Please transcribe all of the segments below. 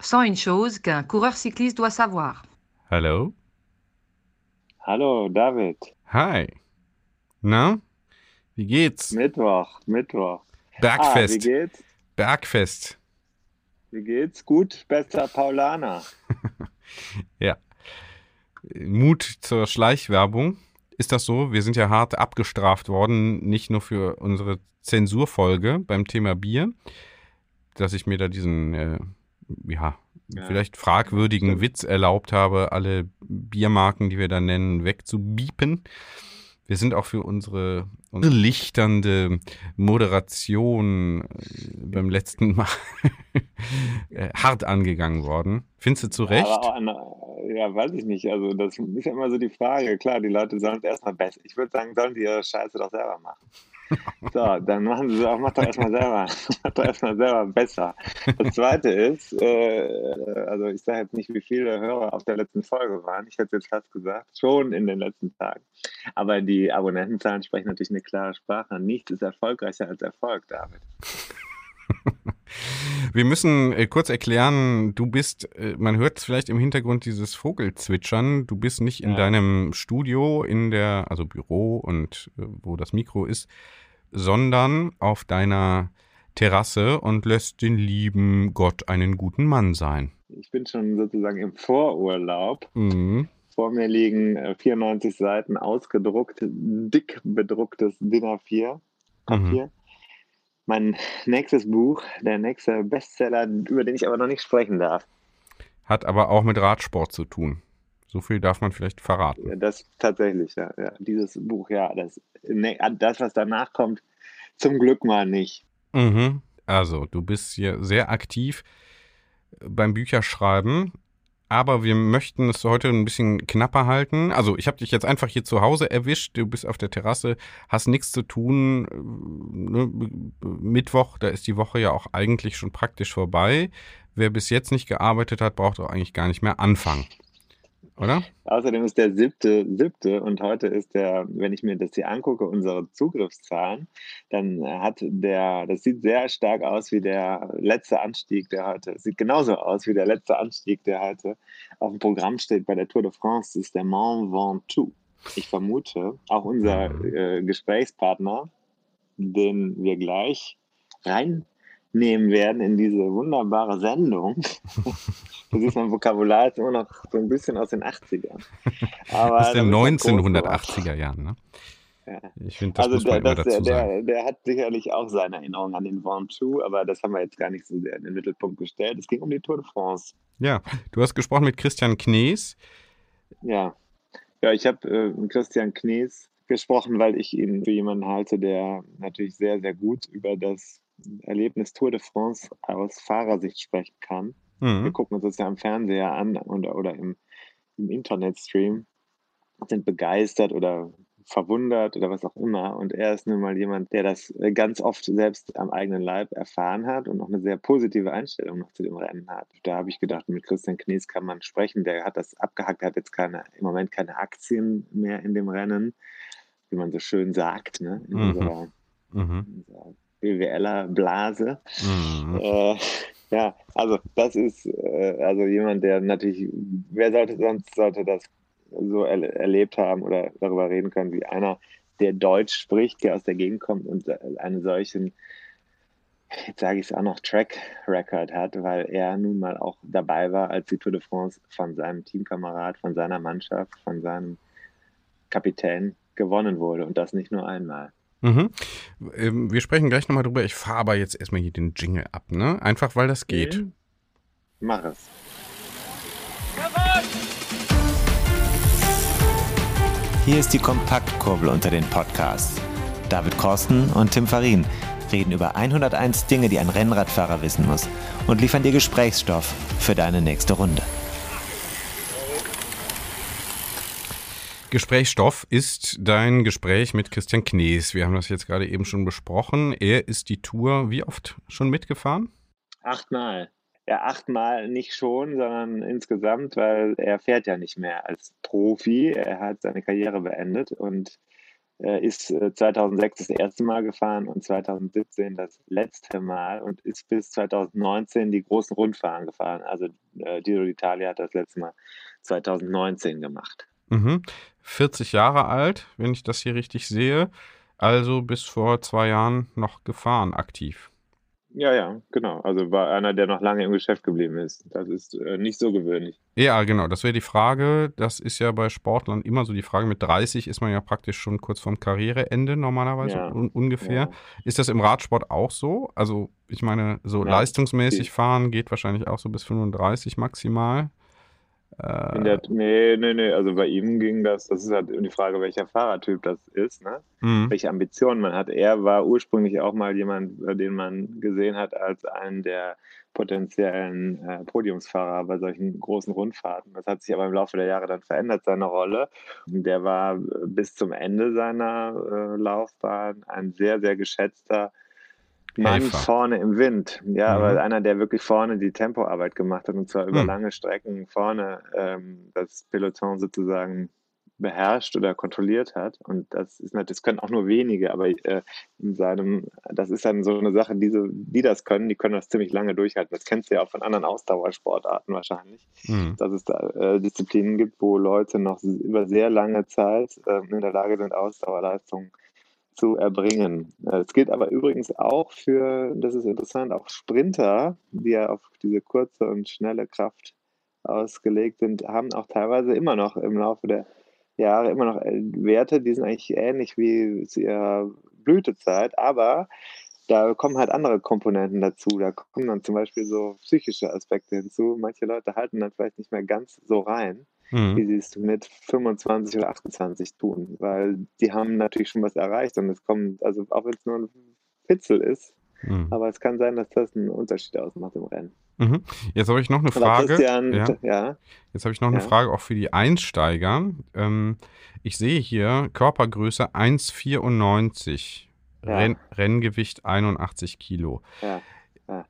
Sans une chose qu'un coureur cycliste doit savoir. Hallo? Hallo, David. Hi. Na? Wie geht's? Mittwoch, Mittwoch. Bergfest. Ah, wie geht's? Bergfest. Wie geht's? Gut, besser Paulaner. ja. Mut zur Schleichwerbung. Ist das so? Wir sind ja hart abgestraft worden, nicht nur für unsere Zensurfolge beim Thema Bier, dass ich mir da diesen, äh, ja, ja, vielleicht fragwürdigen stimmt. Witz erlaubt habe, alle Biermarken, die wir da nennen, wegzubiepen. Wir sind auch für unsere, unsere lichternde Moderation äh, beim letzten Mal äh, hart angegangen worden. Findest du zu Recht? Ja, ja, weiß ich nicht. Also, das ist ja immer so die Frage. Klar, die Leute sollen es erstmal besser. Ich würde sagen, sollen die ihre Scheiße doch selber machen. So, dann machen sie auch, mach doch erstmal selber, mach doch erstmal selber besser. Das zweite ist, äh, also ich sage jetzt nicht, wie viele Hörer auf der letzten Folge waren. Ich hätte jetzt fast gesagt, schon in den letzten Tagen. Aber die Abonnentenzahlen sprechen natürlich eine klare Sprache. Nichts ist erfolgreicher als Erfolg, David. Wir müssen äh, kurz erklären, du bist, äh, man hört vielleicht im Hintergrund dieses Vogelzwitschern, du bist nicht in ja. deinem Studio, in der, also Büro und äh, wo das Mikro ist, sondern auf deiner Terrasse und lässt den lieben Gott einen guten Mann sein. Ich bin schon sozusagen im Vorurlaub. Mhm. Vor mir liegen 94 Seiten ausgedruckt, dick bedrucktes DIN A4 Papier. Mhm mein nächstes Buch, der nächste Bestseller, über den ich aber noch nicht sprechen darf. Hat aber auch mit Radsport zu tun. So viel darf man vielleicht verraten. Ja, das tatsächlich, ja, ja. Dieses Buch, ja, das, ne, das, was danach kommt, zum Glück mal nicht. Mhm. Also, du bist hier sehr aktiv beim Bücherschreiben aber wir möchten es heute ein bisschen knapper halten. Also ich habe dich jetzt einfach hier zu Hause erwischt, du bist auf der Terrasse, hast nichts zu tun. Ne? Mittwoch, da ist die Woche ja auch eigentlich schon praktisch vorbei. Wer bis jetzt nicht gearbeitet hat, braucht auch eigentlich gar nicht mehr anfangen oder? Außerdem ist der siebte, siebte und heute ist der, wenn ich mir das hier angucke, unsere Zugriffszahlen, dann hat der, das sieht sehr stark aus wie der letzte Anstieg, der heute, sieht genauso aus wie der letzte Anstieg, der heute auf dem Programm steht bei der Tour de France, ist der Mont Ventoux. Ich vermute, auch unser äh, Gesprächspartner, den wir gleich rein nehmen werden in diese wunderbare Sendung. du siehst, mein Vokabular ist immer noch so ein bisschen aus den 80ern. Aber aus den 1980er Jahren, ne? Ja. Ich finde, das also muss man der, dazu der, der, der, hat sicherlich auch seine Erinnerungen an den Ventoux, aber das haben wir jetzt gar nicht so sehr in den Mittelpunkt gestellt. Es ging um die Tour de France. Ja, du hast gesprochen mit Christian Knees. Ja, ja ich habe äh, mit Christian Knees gesprochen, weil ich ihn für jemanden halte, der natürlich sehr, sehr gut über das Erlebnis Tour de France aus Fahrersicht sprechen kann. Mhm. Wir gucken uns das ja am Fernseher an oder, oder im, im Internetstream, sind begeistert oder verwundert oder was auch immer. Und er ist nun mal jemand, der das ganz oft selbst am eigenen Leib erfahren hat und auch eine sehr positive Einstellung noch zu dem Rennen hat. Da habe ich gedacht, mit Christian Knies kann man sprechen. Der hat das abgehackt, hat jetzt keine, im Moment keine Aktien mehr in dem Rennen, wie man so schön sagt, ne? in, mhm. unserer, mhm. unserer BWLer Blase. Mhm. Äh, ja, also das ist äh, also jemand, der natürlich, wer sollte sonst sollte das so er erlebt haben oder darüber reden können, wie einer, der Deutsch spricht, der aus der Gegend kommt und einen solchen, jetzt sage ich es auch noch, Track Record hat, weil er nun mal auch dabei war, als die Tour de France von seinem Teamkamerad, von seiner Mannschaft, von seinem Kapitän gewonnen wurde und das nicht nur einmal. Mhm. Ähm, wir sprechen gleich nochmal drüber. Ich fahre aber jetzt erstmal hier den Jingle ab, ne? Einfach weil das geht. Mhm. Mach es. Hier ist die Kompaktkurbel unter den Podcasts. David Korsten und Tim Farin reden über 101 Dinge, die ein Rennradfahrer wissen muss und liefern dir Gesprächsstoff für deine nächste Runde. Gesprächsstoff ist dein Gespräch mit Christian Knees. Wir haben das jetzt gerade eben schon besprochen. Er ist die Tour wie oft schon mitgefahren? Achtmal. Ja, achtmal nicht schon, sondern insgesamt, weil er fährt ja nicht mehr als Profi. Er hat seine Karriere beendet und äh, ist 2006 das erste Mal gefahren und 2017 das letzte Mal und ist bis 2019 die großen Rundfahren gefahren. Also äh, Giro d'Italia hat das letzte Mal 2019 gemacht. Mhm. 40 Jahre alt, wenn ich das hier richtig sehe. Also bis vor zwei Jahren noch gefahren, aktiv. Ja, ja, genau. Also war einer, der noch lange im Geschäft geblieben ist. Das ist äh, nicht so gewöhnlich. Ja, genau. Das wäre die Frage. Das ist ja bei Sportlern immer so die Frage. Mit 30 ist man ja praktisch schon kurz vorm Karriereende normalerweise ja. un ungefähr. Ja. Ist das im Radsport auch so? Also ich meine, so ja, leistungsmäßig fahren geht wahrscheinlich auch so bis 35 maximal. Äh, der, nee, nee, nee, also bei ihm ging das, das ist halt die Frage, welcher Fahrertyp das ist, ne? Mhm. welche Ambitionen man hat. Er war ursprünglich auch mal jemand, äh, den man gesehen hat als einen der potenziellen äh, Podiumsfahrer bei solchen großen Rundfahrten. Das hat sich aber im Laufe der Jahre dann verändert, seine Rolle. Der war bis zum Ende seiner äh, Laufbahn ein sehr, sehr geschätzter Mann Helfer. vorne im Wind. Ja, mhm. aber einer, der wirklich vorne die Tempoarbeit gemacht hat und zwar über mhm. lange Strecken vorne ähm, das Peloton sozusagen beherrscht oder kontrolliert hat. Und das ist natürlich, das können auch nur wenige, aber äh, in seinem, das ist dann so eine Sache, diese, die das können, die können das ziemlich lange durchhalten. Das kennst du ja auch von anderen Ausdauersportarten wahrscheinlich, mhm. dass es da äh, Disziplinen gibt, wo Leute noch über sehr lange Zeit äh, in der Lage sind, Ausdauerleistungen zu erbringen. Es gilt aber übrigens auch für, das ist interessant, auch Sprinter, die ja auf diese kurze und schnelle Kraft ausgelegt sind, haben auch teilweise immer noch im Laufe der Jahre immer noch Werte, die sind eigentlich ähnlich wie zu ihrer Blütezeit, aber da kommen halt andere Komponenten dazu. Da kommen dann zum Beispiel so psychische Aspekte hinzu. Manche Leute halten dann vielleicht nicht mehr ganz so rein mhm. wie sie es mit 25 oder 28 tun, weil die haben natürlich schon was erreicht und es kommt, also auch wenn es nur ein Pitzel ist, mhm. aber es kann sein, dass das einen Unterschied ausmacht im Rennen. Mhm. Jetzt habe ich noch eine Frage. ja. ja. Jetzt habe ich noch eine ja. Frage auch für die Einsteiger. Ähm, ich sehe hier Körpergröße 1,94, ja. Renn Renngewicht 81 Kilo.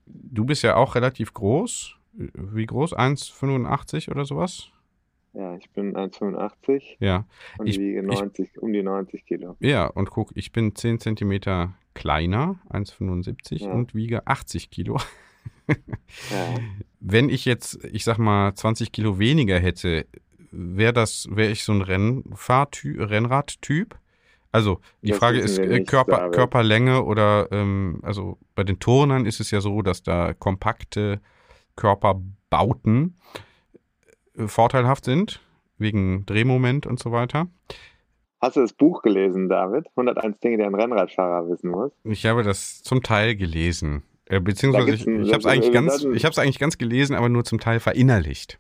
Du bist ja auch relativ groß. Wie groß? 1,85 oder sowas? Ja, ich bin 1,85 ja. und ich, wiege 90, ich, um die 90 Kilo. Ja, und guck, ich bin 10 Zentimeter kleiner, 1,75 ja. und wiege 80 Kilo. ja. Wenn ich jetzt, ich sag mal, 20 Kilo weniger hätte, wäre das, wäre ich so ein Rennradtyp? Also die das Frage ist äh, Körper, Körperlänge oder ähm, also bei den Turnern ist es ja so, dass da kompakte Körperbauten vorteilhaft sind, wegen Drehmoment und so weiter. Hast du das Buch gelesen, David? 101 Dinge, die ein Rennradfahrer wissen muss? Ich habe das zum Teil gelesen. Äh, beziehungsweise ich, ich habe es eigentlich, ganz, eigentlich ganz gelesen, aber nur zum Teil verinnerlicht.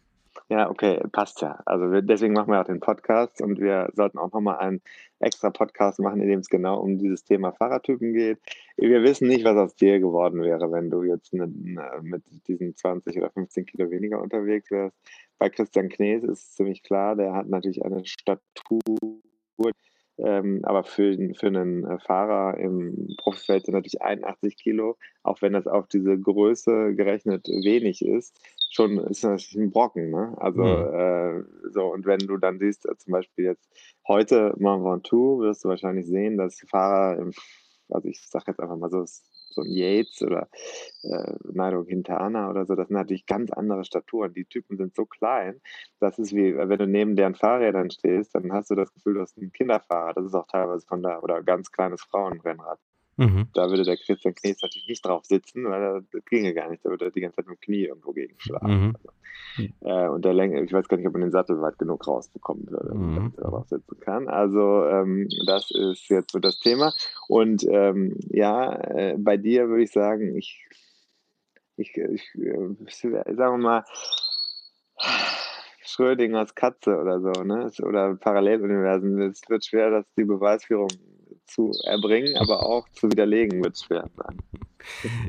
Ja, okay, passt ja. Also wir, deswegen machen wir auch den Podcast und wir sollten auch nochmal einen extra Podcast machen, in dem es genau um dieses Thema Fahrradtypen geht. Wir wissen nicht, was aus dir geworden wäre, wenn du jetzt mit, mit diesen 20 oder 15 Kilo weniger unterwegs wärst. Bei Christian Knees ist ziemlich klar, der hat natürlich eine Statur, ähm, aber für, für einen äh, Fahrer im Profifeld sind natürlich 81 Kilo, auch wenn das auf diese Größe gerechnet wenig ist, schon ist natürlich ein Brocken. Ne? Also mhm. äh, so, und wenn du dann siehst, äh, zum Beispiel jetzt heute Mont Ventoux, wirst du wahrscheinlich sehen, dass Fahrer im, also ich sage jetzt einfach mal so, so ein Yates oder äh, Nairo Quintana oder so, das sind natürlich ganz andere Staturen. Die Typen sind so klein, das ist wie, wenn du neben deren Fahrrädern stehst, dann hast du das Gefühl, du hast einen Kinderfahrer. Das ist auch teilweise von da, oder ganz kleines Frauenrennrad. Mhm. Da würde der Christian Knies natürlich nicht drauf sitzen, weil das ginge gar nicht. Da würde er die ganze Zeit mit dem Knie irgendwo gegenschlagen. Mhm. Also, äh, und der Länge, ich weiß gar nicht, ob man den Sattel weit genug rausbekommen würde, mhm. damit er darauf sitzen kann. Also ähm, das ist jetzt so das Thema. Und ähm, ja, äh, bei dir würde ich sagen, ich, ich, ich äh, sagen wir mal, Schrödingers Katze oder so, ne? Oder Paralleluniversen. Es wird schwer, dass die Beweisführung zu erbringen, aber auch zu widerlegen wird schwer sein.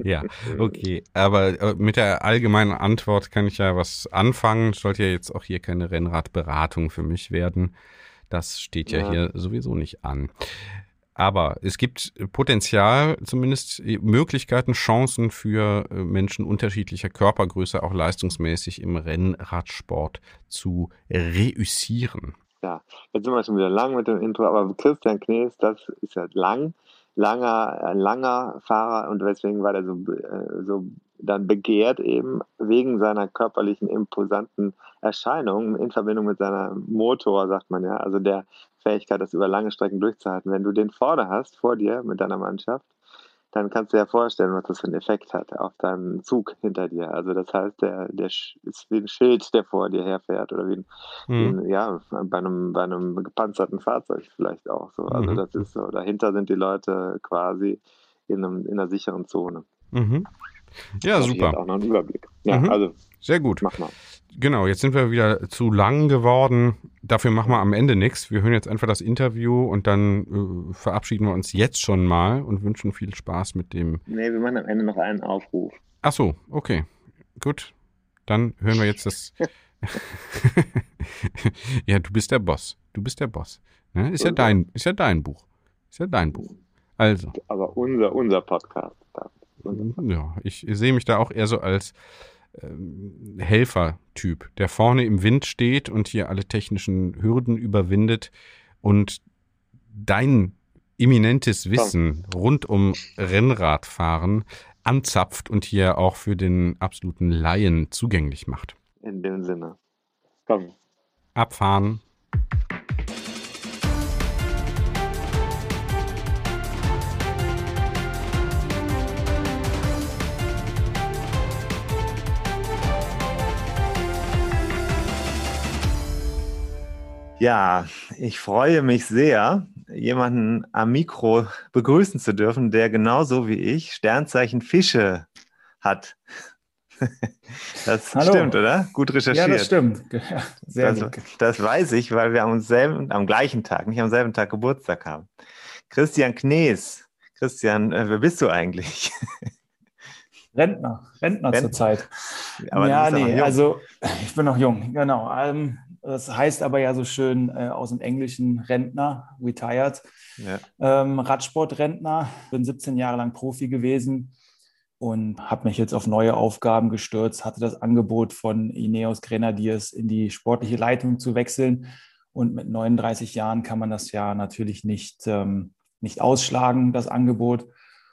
Ja, okay. Aber äh, mit der allgemeinen Antwort kann ich ja was anfangen. Sollte ja jetzt auch hier keine Rennradberatung für mich werden. Das steht ja, ja. hier sowieso nicht an. Aber es gibt Potenzial, zumindest Möglichkeiten, Chancen für äh, Menschen unterschiedlicher Körpergröße auch leistungsmäßig im Rennradsport zu reüssieren. Ja, jetzt sind wir schon wieder lang mit dem Intro, aber Christian Knees, das ist ja lang, langer, ein langer Fahrer und deswegen war der so, äh, so dann begehrt eben wegen seiner körperlichen imposanten Erscheinung in Verbindung mit seiner Motor, sagt man ja, also der Fähigkeit, das über lange Strecken durchzuhalten. Wenn du den vorne hast, vor dir mit deiner Mannschaft, dann kannst du dir ja vorstellen, was das für einen Effekt hat auf deinen Zug hinter dir. Also das heißt, der, der ist wie ein Schild, der vor dir herfährt oder wie ein, mhm. wie ein ja, bei einem, bei einem gepanzerten Fahrzeug vielleicht auch so. Also mhm. das ist so, dahinter sind die Leute quasi in, einem, in einer sicheren Zone. Mhm. Ja, das super. Auch noch einen Überblick. Ja, mhm. also. Sehr gut. Mach mal. Genau, jetzt sind wir wieder zu lang geworden. Dafür machen wir am Ende nichts. Wir hören jetzt einfach das Interview und dann äh, verabschieden wir uns jetzt schon mal und wünschen viel Spaß mit dem. Nee, wir machen am Ende noch einen Aufruf. Ach so, okay. Gut. Dann hören wir jetzt das. ja, du bist der Boss. Du bist der Boss. Ne? Ist, ja dein, ist ja dein Buch. Ist ja dein Buch. Also. Aber unser, unser Podcast. Ja, ich sehe mich da auch eher so als ähm, Helfertyp, der vorne im Wind steht und hier alle technischen Hürden überwindet und dein eminentes Wissen rund um Rennradfahren anzapft und hier auch für den absoluten Laien zugänglich macht. In dem Sinne. Komm. Abfahren. Ja, ich freue mich sehr, jemanden am Mikro begrüßen zu dürfen, der genauso wie ich Sternzeichen Fische hat. Das Hallo. stimmt, oder? Gut recherchiert. Ja, das stimmt. Sehr das, gut. das weiß ich, weil wir am, selben, am gleichen Tag, nicht am selben Tag Geburtstag haben. Christian Knees. Christian, äh, wer bist du eigentlich? Rentner, Rentner, Rentner. zurzeit. Aber ja, nee, also ich bin noch jung, genau. Ähm, das heißt aber ja so schön äh, aus dem Englischen Rentner, retired. Ja. Ähm, Radsportrentner, bin 17 Jahre lang Profi gewesen und habe mich jetzt auf neue Aufgaben gestürzt, hatte das Angebot von Ineos Grenadiers in die sportliche Leitung zu wechseln. Und mit 39 Jahren kann man das ja natürlich nicht, ähm, nicht ausschlagen, das Angebot.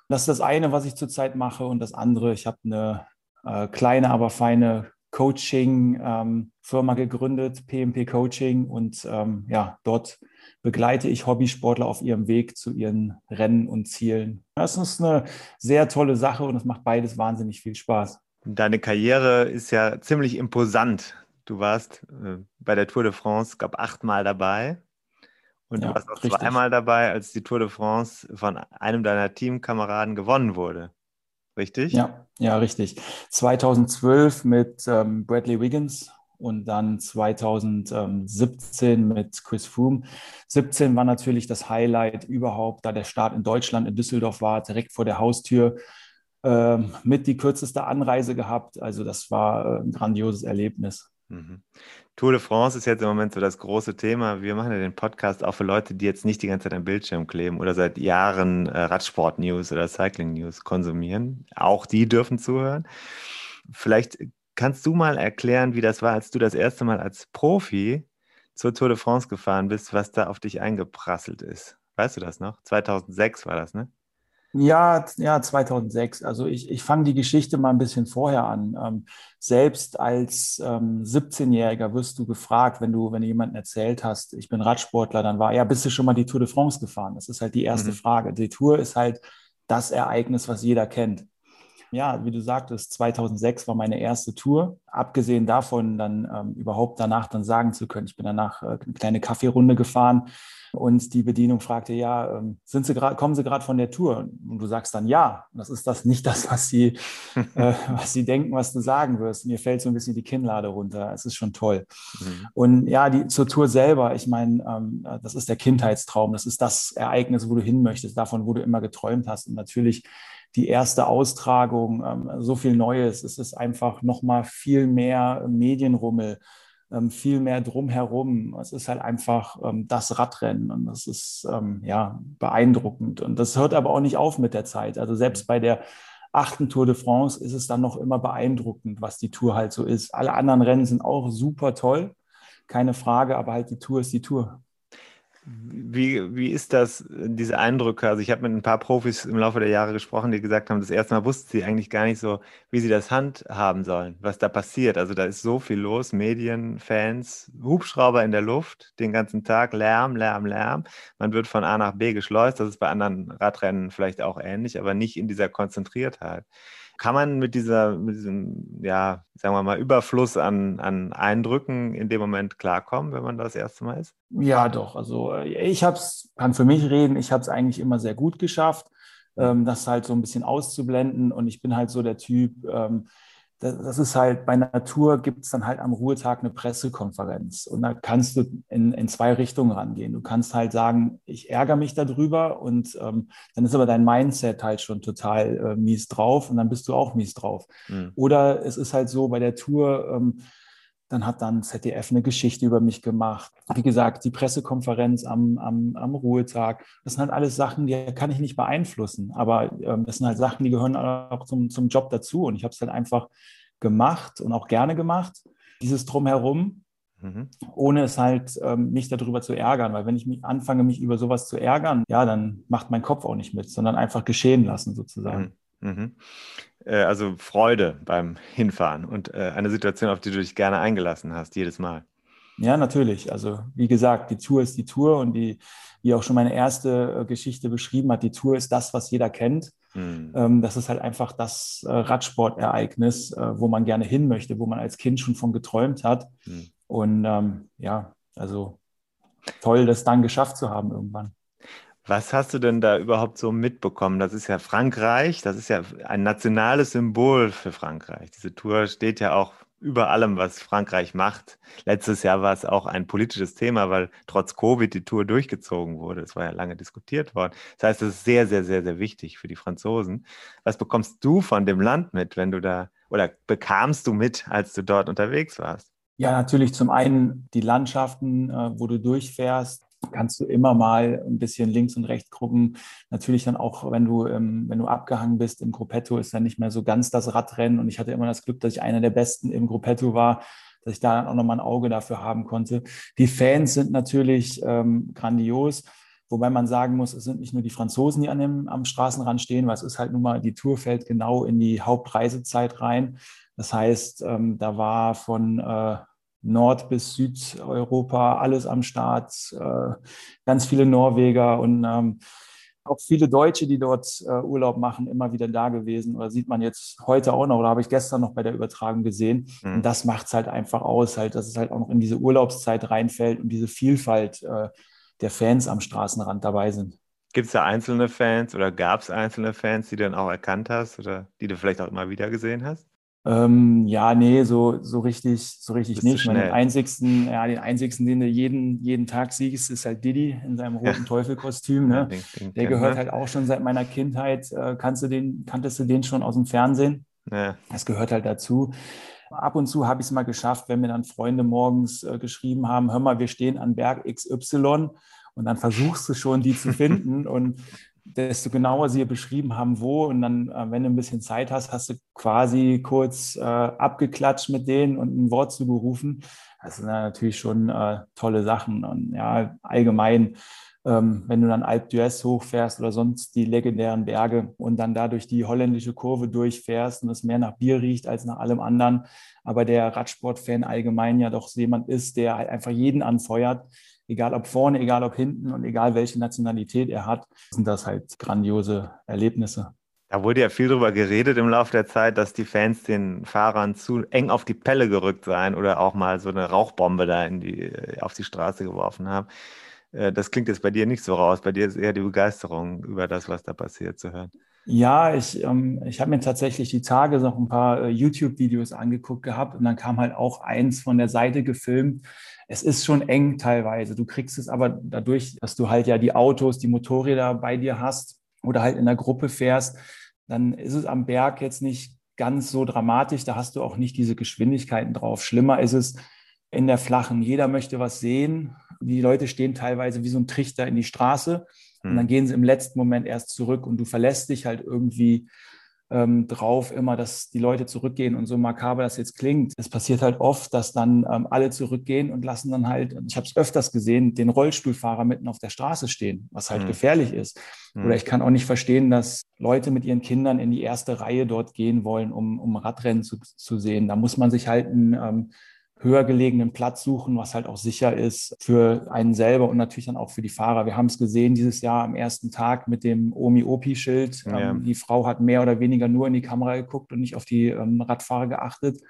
Das ist das eine, was ich zurzeit mache. Und das andere, ich habe eine äh, kleine, aber feine Coaching-Firma ähm, gegründet, PMP Coaching. Und ähm, ja, dort begleite ich Hobbysportler auf ihrem Weg zu ihren Rennen und Zielen. Das ist eine sehr tolle Sache und es macht beides wahnsinnig viel Spaß. Deine Karriere ist ja ziemlich imposant. Du warst äh, bei der Tour de France, gab achtmal dabei. Und ja, du warst auch richtig. zweimal dabei, als die Tour de France von einem deiner Teamkameraden gewonnen wurde. Richtig? Ja, ja, richtig. 2012 mit ähm, Bradley Wiggins und dann 2017 mit Chris Froome. 17 war natürlich das Highlight überhaupt, da der Start in Deutschland in Düsseldorf war, direkt vor der Haustür. Ähm, mit die kürzeste Anreise gehabt. Also das war äh, ein grandioses Erlebnis. Mhm. Tour de France ist jetzt im Moment so das große Thema. Wir machen ja den Podcast auch für Leute, die jetzt nicht die ganze Zeit am Bildschirm kleben oder seit Jahren äh, Radsport-News oder Cycling-News konsumieren. Auch die dürfen zuhören. Vielleicht kannst du mal erklären, wie das war, als du das erste Mal als Profi zur Tour de France gefahren bist, was da auf dich eingeprasselt ist. Weißt du das noch? 2006 war das, ne? Ja, ja, 2006. Also ich, ich fange die Geschichte mal ein bisschen vorher an. Ähm, selbst als ähm, 17-Jähriger wirst du gefragt, wenn du, wenn du jemanden erzählt hast, ich bin Radsportler, dann war, ja, bist du schon mal die Tour de France gefahren? Das ist halt die erste mhm. Frage. Die Tour ist halt das Ereignis, was jeder kennt. Ja, wie du sagtest, 2006 war meine erste Tour. Abgesehen davon, dann ähm, überhaupt danach dann sagen zu können, ich bin danach äh, eine kleine Kaffeerunde gefahren und die Bedienung fragte, ja, ähm, sind Sie grad, kommen Sie gerade von der Tour? Und du sagst dann ja. Das ist das nicht das, was sie, äh, was sie denken, was du sagen wirst. Mir fällt so ein bisschen die Kinnlade runter. Es ist schon toll. Mhm. Und ja, die, zur Tour selber, ich meine, ähm, das ist der Kindheitstraum. Das ist das Ereignis, wo du hin möchtest, davon, wo du immer geträumt hast. Und natürlich die erste Austragung, ähm, so viel Neues. Es ist einfach nochmal viel mehr Medienrummel ähm, viel mehr drumherum. Es ist halt einfach ähm, das Radrennen und das ist ähm, ja beeindruckend. Und das hört aber auch nicht auf mit der Zeit. Also selbst bei der achten Tour de France ist es dann noch immer beeindruckend, was die Tour halt so ist. Alle anderen Rennen sind auch super toll, keine Frage, aber halt die Tour ist die Tour. Wie, wie ist das, diese Eindrücke? Also ich habe mit ein paar Profis im Laufe der Jahre gesprochen, die gesagt haben, das erste Mal wussten sie eigentlich gar nicht so, wie sie das handhaben sollen, was da passiert. Also da ist so viel los, Medien, Fans, Hubschrauber in der Luft, den ganzen Tag, Lärm, Lärm, Lärm. Man wird von A nach B geschleust, das ist bei anderen Radrennen vielleicht auch ähnlich, aber nicht in dieser Konzentriertheit. Kann man mit, dieser, mit diesem, ja, sagen wir mal, Überfluss an, an Eindrücken in dem Moment klarkommen, wenn man das erste Mal ist? Ja, doch. Also äh, ich habe es, kann für mich reden, ich habe es eigentlich immer sehr gut geschafft, ähm, das halt so ein bisschen auszublenden. Und ich bin halt so der Typ, ähm, das ist halt, bei Natur gibt es dann halt am Ruhetag eine Pressekonferenz. Und da kannst du in, in zwei Richtungen rangehen. Du kannst halt sagen, ich ärgere mich darüber und ähm, dann ist aber dein Mindset halt schon total äh, mies drauf und dann bist du auch mies drauf. Mhm. Oder es ist halt so bei der Tour, ähm, dann hat dann ZDF eine Geschichte über mich gemacht. Wie gesagt, die Pressekonferenz am, am, am Ruhetag. Das sind halt alles Sachen, die kann ich nicht beeinflussen. Aber ähm, das sind halt Sachen, die gehören auch zum, zum Job dazu. Und ich habe es halt einfach gemacht und auch gerne gemacht. Dieses Drumherum, mhm. ohne es halt ähm, mich darüber zu ärgern. Weil wenn ich mich anfange, mich über sowas zu ärgern, ja, dann macht mein Kopf auch nicht mit, sondern einfach geschehen lassen sozusagen. Mhm. Mhm. Äh, also Freude beim Hinfahren und äh, eine Situation, auf die du dich gerne eingelassen hast, jedes Mal. Ja, natürlich. Also wie gesagt, die Tour ist die Tour und die, wie auch schon meine erste äh, Geschichte beschrieben hat, die Tour ist das, was jeder kennt. Mhm. das ist halt einfach das Radsportereignis, wo man gerne hin möchte, wo man als Kind schon von geträumt hat. Mhm. Und ähm, ja, also toll, das dann geschafft zu haben irgendwann. Was hast du denn da überhaupt so mitbekommen? Das ist ja Frankreich, das ist ja ein nationales Symbol für Frankreich. Diese Tour steht ja auch über allem, was Frankreich macht. Letztes Jahr war es auch ein politisches Thema, weil trotz Covid die Tour durchgezogen wurde. Es war ja lange diskutiert worden. Das heißt, es ist sehr, sehr, sehr, sehr wichtig für die Franzosen. Was bekommst du von dem Land mit, wenn du da oder bekamst du mit, als du dort unterwegs warst? Ja, natürlich zum einen die Landschaften, äh, wo du durchfährst, kannst du immer mal ein bisschen links und rechts gucken. Natürlich dann auch, wenn du, ähm, wenn du abgehangen bist im Gruppetto, ist dann nicht mehr so ganz das Radrennen. Und ich hatte immer das Glück, dass ich einer der Besten im Gruppetto war, dass ich da auch nochmal ein Auge dafür haben konnte. Die Fans sind natürlich ähm, grandios. Wobei man sagen muss, es sind nicht nur die Franzosen, die an dem, am Straßenrand stehen, weil es ist halt nun mal, die Tour fällt genau in die Hauptreisezeit rein. Das heißt, ähm, da war von äh, Nord- bis Südeuropa, alles am Start, äh, ganz viele Norweger und ähm, auch viele Deutsche, die dort äh, Urlaub machen, immer wieder da gewesen. Oder sieht man jetzt heute auch noch, oder habe ich gestern noch bei der Übertragung gesehen. Mhm. Und das macht es halt einfach aus, halt, dass es halt auch noch in diese Urlaubszeit reinfällt und diese Vielfalt äh, der Fans am Straßenrand dabei sind. Gibt es da einzelne Fans oder gab es einzelne Fans, die du dann auch erkannt hast oder die du vielleicht auch immer wieder gesehen hast? Ähm, ja, nee, so, so richtig, so richtig nicht. Den einzigsten, ja, den einzigsten, den du jeden, jeden Tag siehst, ist halt Diddy in seinem roten ja. Teufelkostüm. Ne? Den, den Der gehört halt auch schon seit meiner Kindheit. Äh, kannst du den, kanntest du den schon aus dem Fernsehen? Ja. Das gehört halt dazu. Ab und zu habe ich es mal geschafft, wenn mir dann Freunde morgens äh, geschrieben haben, hör mal, wir stehen an Berg XY und dann versuchst du schon, die zu finden. und desto genauer sie beschrieben haben, wo. Und dann, äh, wenn du ein bisschen Zeit hast, hast du quasi kurz äh, abgeklatscht mit denen und ein Wort zugerufen. Das sind natürlich schon äh, tolle Sachen. Und ja, allgemein, ähm, wenn du dann Alp d'Huez hochfährst oder sonst die legendären Berge und dann dadurch die holländische Kurve durchfährst und es mehr nach Bier riecht als nach allem anderen, aber der Radsportfan allgemein ja doch jemand ist, der halt einfach jeden anfeuert, egal ob vorne, egal ob hinten und egal welche Nationalität er hat, sind das halt grandiose Erlebnisse. Da wurde ja viel darüber geredet im Laufe der Zeit, dass die Fans den Fahrern zu eng auf die Pelle gerückt seien oder auch mal so eine Rauchbombe da die, äh, auf die Straße geworfen haben. Äh, das klingt jetzt bei dir nicht so raus. Bei dir ist eher die Begeisterung über das, was da passiert, zu hören. Ja, ich, ähm, ich habe mir tatsächlich die Tage noch ein paar äh, YouTube-Videos angeguckt gehabt und dann kam halt auch eins von der Seite gefilmt. Es ist schon eng teilweise. Du kriegst es aber dadurch, dass du halt ja die Autos, die Motorräder bei dir hast oder halt in der Gruppe fährst, dann ist es am Berg jetzt nicht ganz so dramatisch. Da hast du auch nicht diese Geschwindigkeiten drauf. Schlimmer ist es in der flachen. Jeder möchte was sehen. Die Leute stehen teilweise wie so ein Trichter in die Straße und dann hm. gehen sie im letzten Moment erst zurück und du verlässt dich halt irgendwie ähm, drauf immer, dass die Leute zurückgehen und so makaber das jetzt klingt. Es passiert halt oft, dass dann ähm, alle zurückgehen und lassen dann halt, ich habe es öfters gesehen, den Rollstuhlfahrer mitten auf der Straße stehen, was halt mhm. gefährlich ist. Mhm. Oder ich kann auch nicht verstehen, dass Leute mit ihren Kindern in die erste Reihe dort gehen wollen, um, um Radrennen zu, zu sehen. Da muss man sich halt ein ähm, höher gelegenen Platz suchen, was halt auch sicher ist für einen selber und natürlich dann auch für die Fahrer. Wir haben es gesehen dieses Jahr am ersten Tag mit dem Omi-Opi-Schild. Ja. Ähm, die Frau hat mehr oder weniger nur in die Kamera geguckt und nicht auf die ähm, Radfahrer geachtet.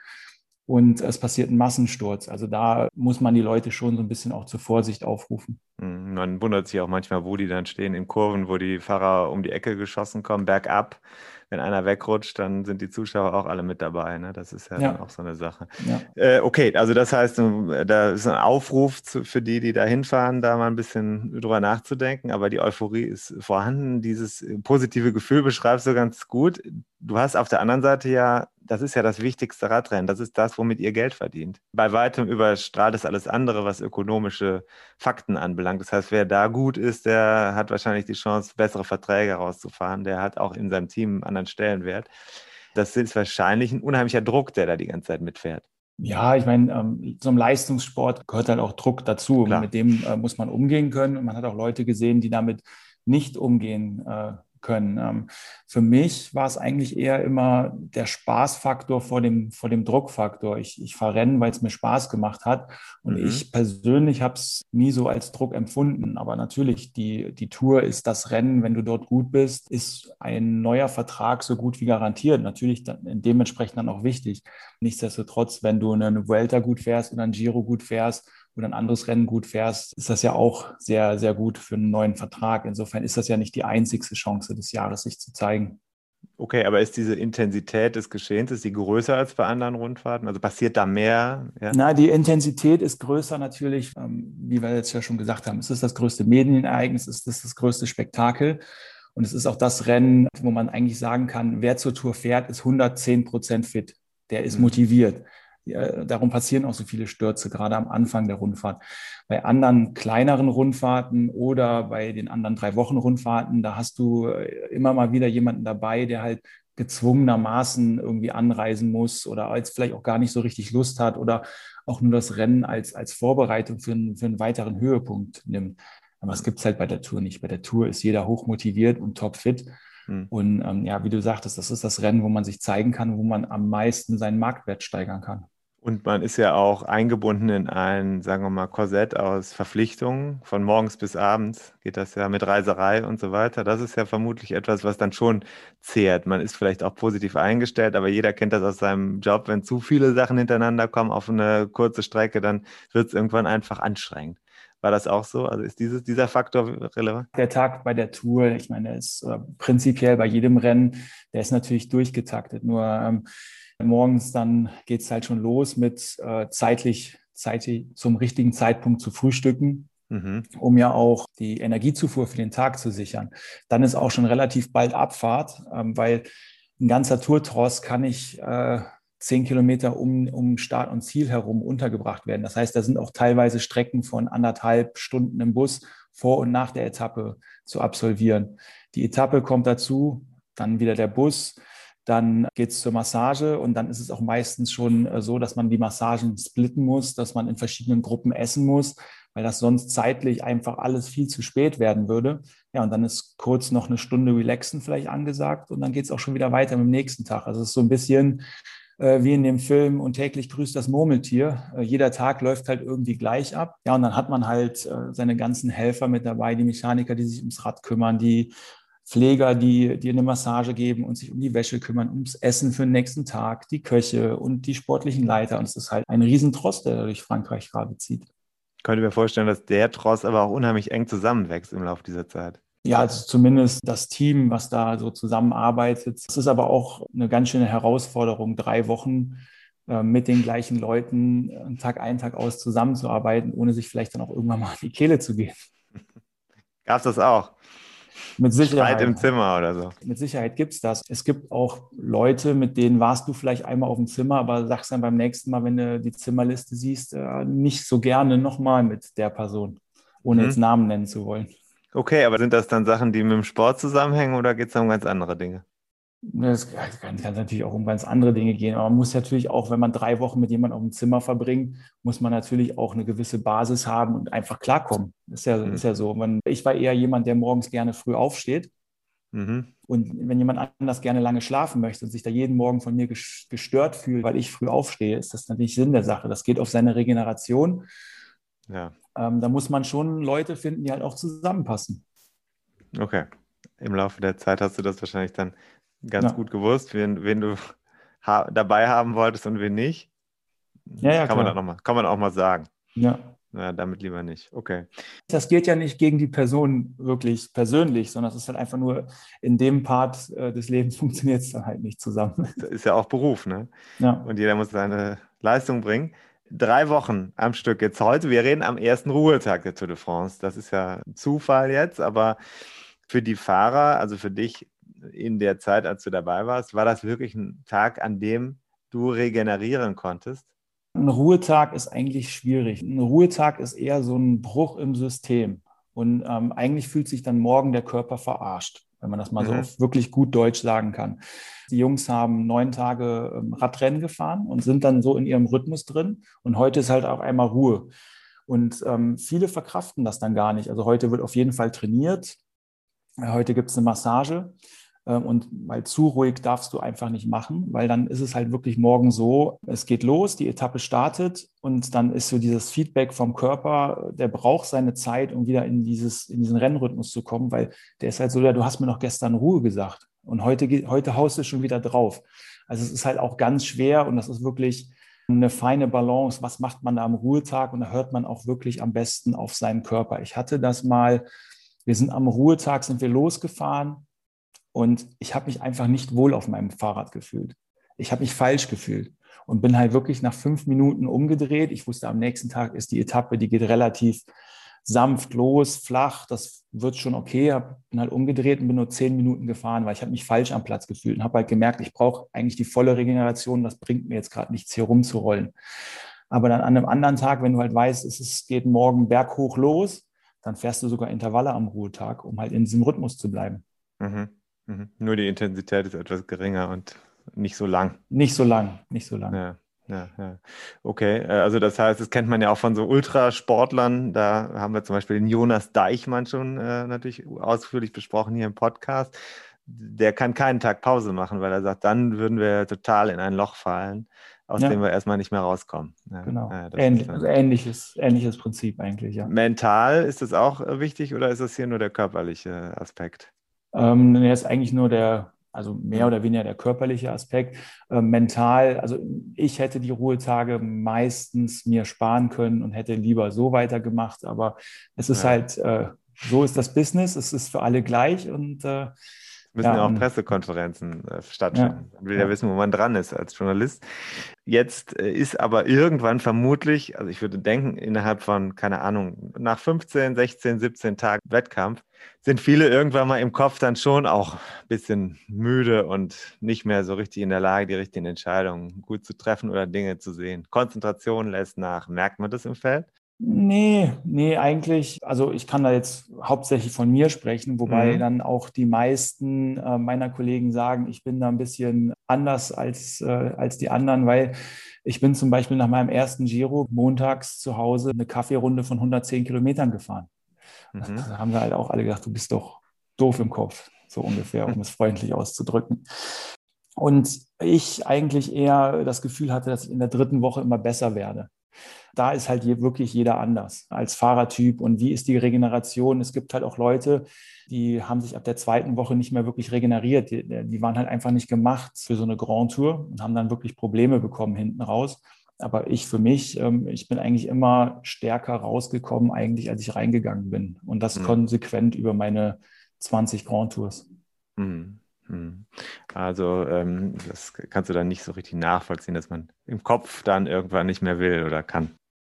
Und es passiert ein Massensturz. Also da muss man die Leute schon so ein bisschen auch zur Vorsicht aufrufen. Hm, man wundert sich auch manchmal, wo die dann stehen, in Kurven, wo die Fahrer um die Ecke geschossen kommen, bergab wenn einer wegrutscht, dann sind die Zuschauer auch alle mit dabei. Ne? Das ist ja, ja. auch so eine Sache. Ja. Äh, okay, also das heißt, da ist ein Aufruf zu, für die, die da hinfahren, da mal ein bisschen drüber nachzudenken. Aber die Euphorie ist vorhanden. Dieses positive Gefühl beschreibst du ganz gut. Du hast auf der anderen Seite ja das ist ja das wichtigste Radrennen. Das ist das, womit ihr Geld verdient. Bei weitem überstrahlt es alles andere, was ökonomische Fakten anbelangt. Das heißt, wer da gut ist, der hat wahrscheinlich die Chance, bessere Verträge rauszufahren. Der hat auch in seinem Team einen anderen Stellenwert. Das ist wahrscheinlich ein unheimlicher Druck, der da die ganze Zeit mitfährt. Ja, ich meine, ähm, zum Leistungssport gehört halt auch Druck dazu. Klar. Mit dem äh, muss man umgehen können. Und man hat auch Leute gesehen, die damit nicht umgehen äh, können. Ähm, für mich war es eigentlich eher immer der Spaßfaktor vor dem, vor dem Druckfaktor. Ich, ich fahre Rennen, weil es mir Spaß gemacht hat. Und mhm. ich persönlich habe es nie so als Druck empfunden. Aber natürlich, die, die Tour ist das Rennen, wenn du dort gut bist, ist ein neuer Vertrag so gut wie garantiert. Natürlich dann, dementsprechend dann auch wichtig. Nichtsdestotrotz, wenn du eine Vuelta gut fährst oder ein Giro gut fährst, oder ein anderes Rennen gut fährst, ist das ja auch sehr, sehr gut für einen neuen Vertrag. Insofern ist das ja nicht die einzigste Chance des Jahres, sich zu zeigen. Okay, aber ist diese Intensität des Geschehens, ist die größer als bei anderen Rundfahrten? Also passiert da mehr? Ja? Na, die Intensität ist größer natürlich, ähm, wie wir jetzt ja schon gesagt haben. Es ist das größte Medienereignis, es ist das größte Spektakel. Und es ist auch das Rennen, wo man eigentlich sagen kann, wer zur Tour fährt, ist 110 Prozent fit. Der ist mhm. motiviert. Darum passieren auch so viele Stürze, gerade am Anfang der Rundfahrt. Bei anderen kleineren Rundfahrten oder bei den anderen drei Wochen Rundfahrten, da hast du äh, immer mal wieder jemanden dabei, der halt gezwungenermaßen irgendwie anreisen muss oder jetzt vielleicht auch gar nicht so richtig Lust hat oder auch nur das Rennen als, als Vorbereitung für einen, für einen weiteren Höhepunkt nimmt. Aber es gibt es halt bei der Tour nicht. Bei der Tour ist jeder hochmotiviert und topfit. Mhm. Und ähm, ja, wie du sagtest, das ist das Rennen, wo man sich zeigen kann, wo man am meisten seinen Marktwert steigern kann. Und man ist ja auch eingebunden in ein, sagen wir mal, Korsett aus Verpflichtungen. Von morgens bis abends geht das ja mit Reiserei und so weiter. Das ist ja vermutlich etwas, was dann schon zehrt. Man ist vielleicht auch positiv eingestellt, aber jeder kennt das aus seinem Job. Wenn zu viele Sachen hintereinander kommen auf eine kurze Strecke, dann wird es irgendwann einfach anstrengend. War das auch so? Also ist dieses, dieser Faktor relevant? Der Tag bei der Tour, ich meine, der ist äh, prinzipiell bei jedem Rennen, der ist natürlich durchgetaktet. Nur ähm, Morgens dann geht es halt schon los mit äh, zeitlich, zeitlich zum richtigen Zeitpunkt zu frühstücken, mhm. um ja auch die Energiezufuhr für den Tag zu sichern. Dann ist auch schon relativ bald Abfahrt, ähm, weil ein ganzer Tourtross kann nicht äh, zehn Kilometer um, um Start und Ziel herum untergebracht werden. Das heißt, da sind auch teilweise Strecken von anderthalb Stunden im Bus vor und nach der Etappe zu absolvieren. Die Etappe kommt dazu, dann wieder der Bus, dann geht es zur Massage und dann ist es auch meistens schon äh, so, dass man die Massagen splitten muss, dass man in verschiedenen Gruppen essen muss, weil das sonst zeitlich einfach alles viel zu spät werden würde. Ja, und dann ist kurz noch eine Stunde Relaxen vielleicht angesagt und dann geht es auch schon wieder weiter mit dem nächsten Tag. Also es ist so ein bisschen wie in dem Film und täglich grüßt das Murmeltier. Äh, jeder Tag läuft halt irgendwie gleich ab. Ja, und dann hat man halt äh, seine ganzen Helfer mit dabei, die Mechaniker, die sich ums Rad kümmern, die Pfleger, die dir eine Massage geben und sich um die Wäsche kümmern, ums Essen für den nächsten Tag, die Köche und die sportlichen Leiter. Und es ist halt ein Riesentrost, der durch Frankreich gerade zieht. Ich könnte mir vorstellen, dass der Tross aber auch unheimlich eng zusammenwächst im Laufe dieser Zeit. Ja, also zumindest das Team, was da so zusammenarbeitet. Es ist aber auch eine ganz schöne Herausforderung, drei Wochen äh, mit den gleichen Leuten äh, Tag ein, Tag aus zusammenzuarbeiten, ohne sich vielleicht dann auch irgendwann mal in die Kehle zu gehen. Gab es das auch? Mit Sicherheit. Streit im Zimmer oder so. Mit Sicherheit gibt es das. Es gibt auch Leute, mit denen warst du vielleicht einmal auf dem Zimmer, aber sagst dann beim nächsten Mal, wenn du die Zimmerliste siehst, äh, nicht so gerne nochmal mit der Person, ohne mhm. jetzt Namen nennen zu wollen. Okay, aber sind das dann Sachen, die mit dem Sport zusammenhängen oder geht es um ganz andere Dinge? Es kann, kann, natürlich auch um ganz andere Dinge gehen. Aber man muss natürlich auch, wenn man drei Wochen mit jemandem auf dem Zimmer verbringt, muss man natürlich auch eine gewisse Basis haben und einfach klarkommen. Ist ja, mhm. ist ja so. Man, ich war eher jemand, der morgens gerne früh aufsteht. Mhm. Und wenn jemand anders gerne lange schlafen möchte und sich da jeden Morgen von mir gestört fühlt, weil ich früh aufstehe, ist das natürlich Sinn der Sache. Das geht auf seine Regeneration. Ja. Ähm, da muss man schon Leute finden, die halt auch zusammenpassen. Okay. Im Laufe der Zeit hast du das wahrscheinlich dann ganz ja. gut gewusst, wen, wen du ha dabei haben wolltest und wen nicht. Ja, ja, kann, man noch mal, kann man auch mal sagen. Ja. Ja, damit lieber nicht. Okay. Das geht ja nicht gegen die Person wirklich persönlich, sondern es ist halt einfach nur in dem Part äh, des Lebens funktioniert es dann halt nicht zusammen. Das ist ja auch Beruf, ne? Ja. Und jeder muss seine Leistung bringen. Drei Wochen am Stück jetzt heute. Wir reden am ersten Ruhetag der Tour de France. Das ist ja Zufall jetzt, aber für die Fahrer, also für dich in der Zeit, als du dabei warst, war das wirklich ein Tag, an dem du regenerieren konntest? Ein Ruhetag ist eigentlich schwierig. Ein Ruhetag ist eher so ein Bruch im System. Und ähm, eigentlich fühlt sich dann morgen der Körper verarscht, wenn man das mal mhm. so wirklich gut Deutsch sagen kann. Die Jungs haben neun Tage ähm, Radrennen gefahren und sind dann so in ihrem Rhythmus drin. Und heute ist halt auch einmal Ruhe. Und ähm, viele verkraften das dann gar nicht. Also heute wird auf jeden Fall trainiert. Heute gibt es eine Massage. Ähm, und weil zu ruhig darfst du einfach nicht machen, weil dann ist es halt wirklich morgen so, es geht los, die Etappe startet und dann ist so dieses Feedback vom Körper, der braucht seine Zeit, um wieder in, dieses, in diesen Rennrhythmus zu kommen, weil der ist halt so, ja, du hast mir noch gestern Ruhe gesagt und heute, heute haust du schon wieder drauf. Also es ist halt auch ganz schwer und das ist wirklich eine feine Balance. Was macht man da am Ruhetag? Und da hört man auch wirklich am besten auf seinen Körper. Ich hatte das mal, wir sind am Ruhetag, sind wir losgefahren und ich habe mich einfach nicht wohl auf meinem Fahrrad gefühlt. Ich habe mich falsch gefühlt und bin halt wirklich nach fünf Minuten umgedreht. Ich wusste, am nächsten Tag ist die Etappe, die geht relativ sanft los, flach, das wird schon okay. Hab, bin halt umgedreht und bin nur zehn Minuten gefahren, weil ich habe mich falsch am Platz gefühlt und habe halt gemerkt, ich brauche eigentlich die volle Regeneration. Das bringt mir jetzt gerade nichts, hier rumzurollen. Aber dann an einem anderen Tag, wenn du halt weißt, es geht morgen berghoch los, dann fährst du sogar Intervalle am Ruhetag, um halt in diesem Rhythmus zu bleiben. Mhm. Mhm. Nur die Intensität ist etwas geringer und nicht so lang. Nicht so lang, nicht so lang. Ja. Ja, ja. Okay, äh, also das heißt, das kennt man ja auch von so Ultrasportlern. Da haben wir zum Beispiel den Jonas Deichmann schon äh, natürlich ausführlich besprochen hier im Podcast. Der kann keinen Tag Pause machen, weil er sagt, dann würden wir total in ein Loch fallen, aus ja. dem wir erstmal nicht mehr rauskommen. Ja, genau. Ähnlich, also ähnliches, ähnliches Prinzip eigentlich, ja. Mental ist das auch äh, wichtig oder ist das hier nur der körperliche Aspekt? Ähm, er ist eigentlich nur der, also mehr oder weniger der körperliche Aspekt. Ähm, mental, also ich hätte die Ruhetage meistens mir sparen können und hätte lieber so weitergemacht, aber es ist ja. halt, äh, so ist das Business, es ist für alle gleich und äh, müssen ja, ja auch Pressekonferenzen äh, stattfinden. Ja, man will ja, wissen, wo man dran ist als Journalist. Jetzt äh, ist aber irgendwann vermutlich, also ich würde denken, innerhalb von, keine Ahnung, nach 15, 16, 17 Tagen Wettkampf, sind viele irgendwann mal im Kopf dann schon auch ein bisschen müde und nicht mehr so richtig in der Lage, die richtigen Entscheidungen gut zu treffen oder Dinge zu sehen. Konzentration lässt nach. Merkt man das im Feld? Nee, nee, eigentlich, also ich kann da jetzt hauptsächlich von mir sprechen, wobei mhm. dann auch die meisten äh, meiner Kollegen sagen, ich bin da ein bisschen anders als, äh, als die anderen, weil ich bin zum Beispiel nach meinem ersten Giro montags zu Hause eine Kaffeerunde von 110 Kilometern gefahren. Mhm. Da haben wir halt auch alle gedacht, du bist doch doof im Kopf, so ungefähr, um es freundlich auszudrücken. Und ich eigentlich eher das Gefühl hatte, dass ich in der dritten Woche immer besser werde. Da ist halt wirklich jeder anders als Fahrertyp und wie ist die Regeneration. Es gibt halt auch Leute, die haben sich ab der zweiten Woche nicht mehr wirklich regeneriert. Die, die waren halt einfach nicht gemacht für so eine Grand Tour und haben dann wirklich Probleme bekommen hinten raus. Aber ich für mich, ähm, ich bin eigentlich immer stärker rausgekommen, eigentlich als ich reingegangen bin. Und das mhm. konsequent über meine 20 Grand Tours. Mhm. Mhm. Also ähm, das kannst du dann nicht so richtig nachvollziehen, dass man im Kopf dann irgendwann nicht mehr will oder kann.